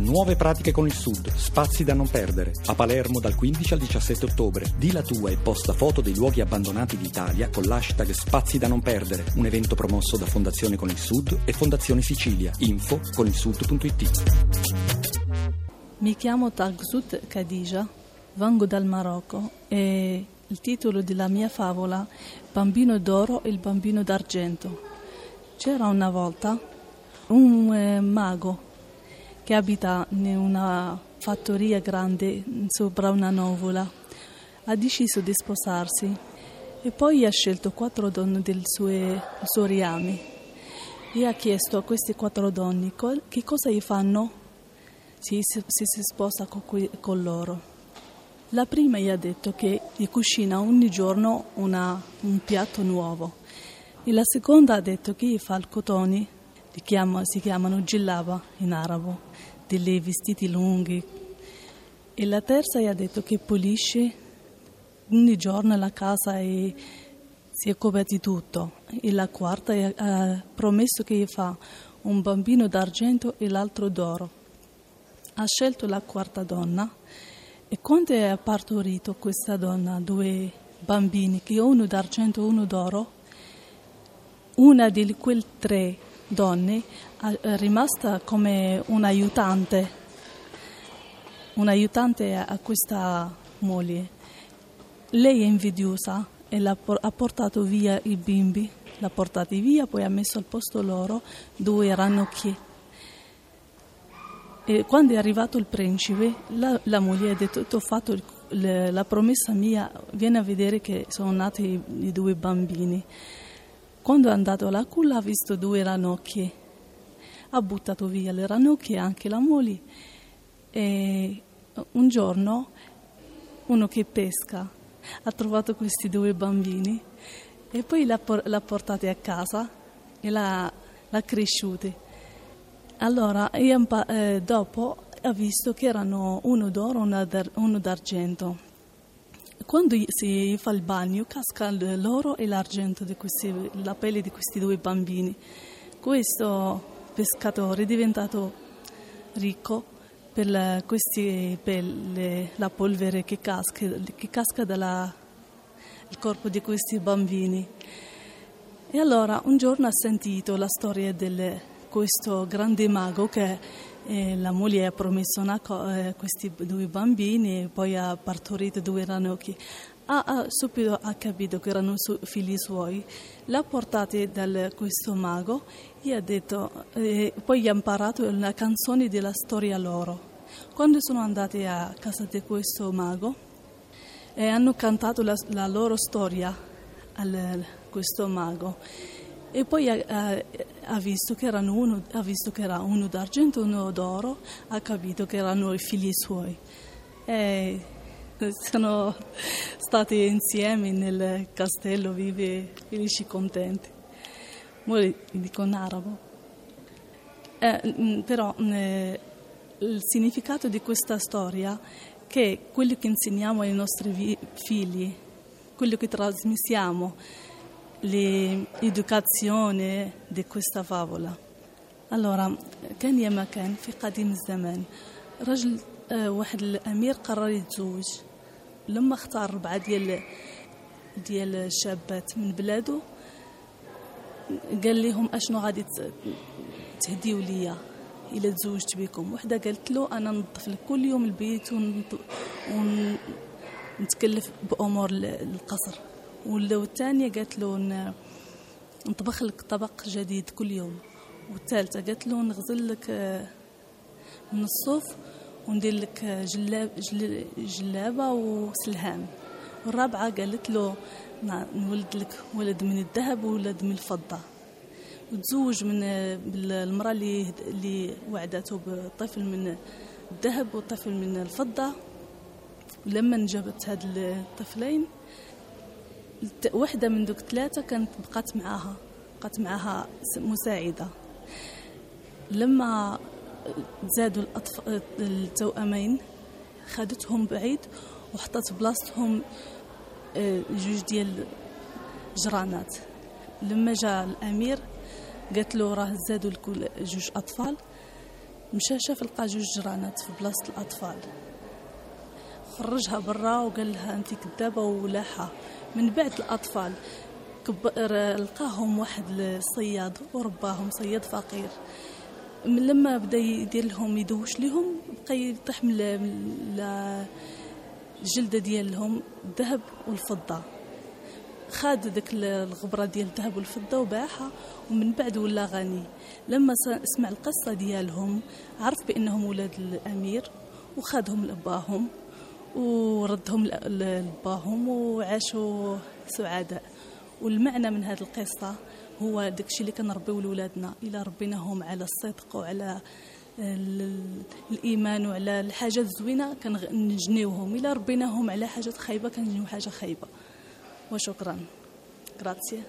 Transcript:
Nuove pratiche con il Sud, spazi da non perdere. A Palermo dal 15 al 17 ottobre. Di la tua e posta foto dei luoghi abbandonati d'Italia con l'hashtag Spazi da non perdere. Un evento promosso da Fondazione con il Sud e Fondazione Sicilia. Info con il sud.it. Mi chiamo Tagsut Khadija, vengo dal Marocco e il titolo della mia favola Bambino d'oro e il bambino d'argento. C'era una volta un eh, mago che abita in una fattoria grande sopra una nuvola. Ha deciso di sposarsi e poi ha scelto quattro donne del sue, suo riame e ha chiesto a queste quattro donne che cosa gli fanno se si, se si sposa con, con, loro. La prima gli ha detto che gli cucina ogni giorno una, un piatto nuovo e la seconda ha detto che gli fa il cotone, chiama, si chiamano gillaba in arabo dei vestiti lunghi. E la terza gli ha detto che pulisce ogni giorno la casa e si è coperto tutto. E la quarta ha promesso che gli fa un bambino d'argento e l'altro d'oro. Ha scelto la quarta donna e quando ha partorito questa donna due bambini, che uno d'argento e uno d'oro, una di quelle tre donne è rimasta come un aiutante, un aiutante a questa moglie. Lei è invidiosa e ha portato via i bimbi, l'ha portati via, poi ha messo al posto loro due ranocchi. E quando è arrivato il principe, la, la moglie ha detto: Ti ho fatto il, la promessa mia, vieni a vedere che sono nati i due bambini. Quando è andato alla culla ha visto due ranocchie, ha buttato via le ranocchie e anche la moglie. E un giorno uno che pesca ha trovato questi due bambini e poi l'ha, l'ha portati a casa e l'ha, l'ha cresciuti. Allora, eh, dopo ha visto che erano uno d'oro e uno d'argento quando si fa il bagno casca l'oro e l'argento, questi, la pelle di questi due bambini. Questo pescatore è diventato ricco per, questi, per le, la polvere che casca, che casca dal corpo di questi bambini. E allora un giorno ha sentito la storia di questo grande mago che e la moglie ha promesso co- eh, questi due bambini e poi ha partorito due ranocchi. Ha, ha, subito ha capito che erano su- figli suoi, l'ha portati da questo mago e ha detto, eh, poi ha imparato una canzone della storia loro. Quando sono andati a casa di questo mago eh, hanno cantato la, la loro storia a questo mago e poi ha, ha, visto uno, ha, visto che era uno d'argento e uno d'oro, ha capito che erano i figli suoi. E sono stati insieme nel castello, vive felici e contenti. Ora dico in arabo. Eh, mm, però eh, il significato di questa storia è che quello che insegniamo ai nostri figli, quello che trasmettiamo, l'educazione di questa favola. Allora كان يا ما كان في قديم الزمان رجل واحد الأمير قرر يتزوج. لما اختار ربعة ديال ديال الشابات من بلادو قال لهم أشنو غادي تهديو ليا؟ إلا تزوجت بكم. وحده قالت له أنا نظف لك كل يوم البيت ونتكلف بأمور القصر. والثانية قالت له نطبخ لك طبق جديد كل يوم والثالثة قالت له نغزل لك آه، من الصوف وندير لك جلاب جلابة وسلهام والرابعة قالت له نولد لك ولد من الذهب وولد من الفضة. وتزوج من المرأة اللي اللي وعدته بطفل من الذهب وطفل من الفضة. ولما جابت هاد الطفلين وحده من دوك ثلاثة كانت بقات معاها بقات معاها مساعدة. لما زادوا التوأمين خدتهم بعيد وحطت بلاصتهم آه، جوج ديال جرانات. لما جاء الأمير قالت له راه زادوا جوج أطفال مشى شاف لقى جوج جرانات في بلاصة الأطفال. خرجها برا وقال لها أنت كذابة ولاحة. من بعد الأطفال كبر لقاهم واحد الصياد ورباهم صياد فقير. من لما بدا يدير لهم يدوش لهم بقى يطيح من الجلدة ديالهم الذهب والفضة. خاد ديك الغبرة ديال الذهب والفضة وباعها ومن بعد ولا غني. لما سمع القصة ديالهم عرف بأنهم ولاد الأمير وخادهم لأباهم. وردهم لاباهم وعاشوا سعداء والمعنى من هذه القصة هو داكشي اللي كنربيو لولادنا إلى ربيناهم على الصدق وعلى الإيمان وعلى الحاجات الزوينة كنجنيوهم. إلى ربيناهم على حاجات خايبة كنجنيو حاجة خايبة. وشكرا. غراتسي